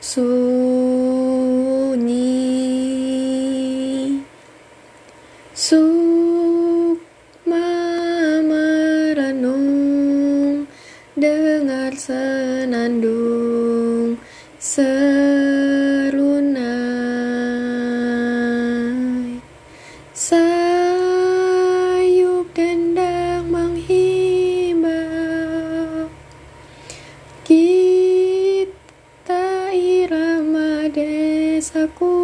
sunyi. Sukma merenung dengar senandung senandung aku.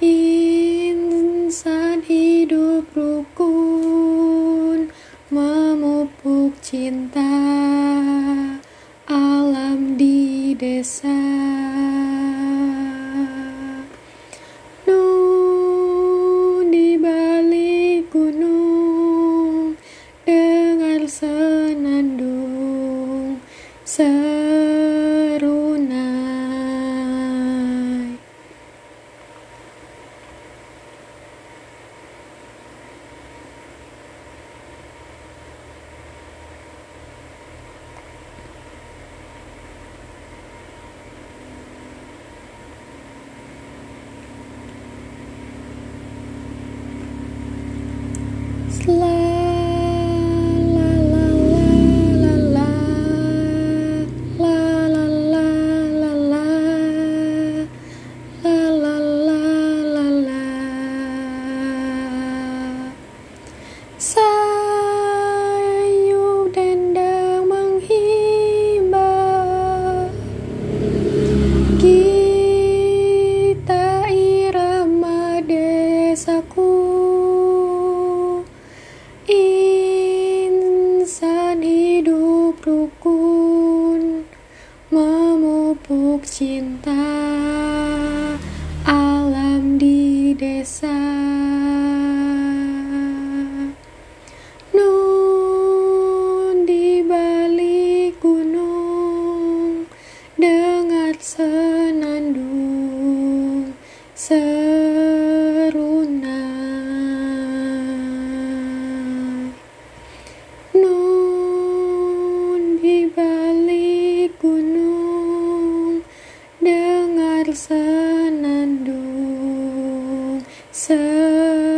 Insan hidup rukun memupuk cinta alam di desa. love. Memupuk cinta Alam di desa. Nun di balik gunung Dengar senandung So.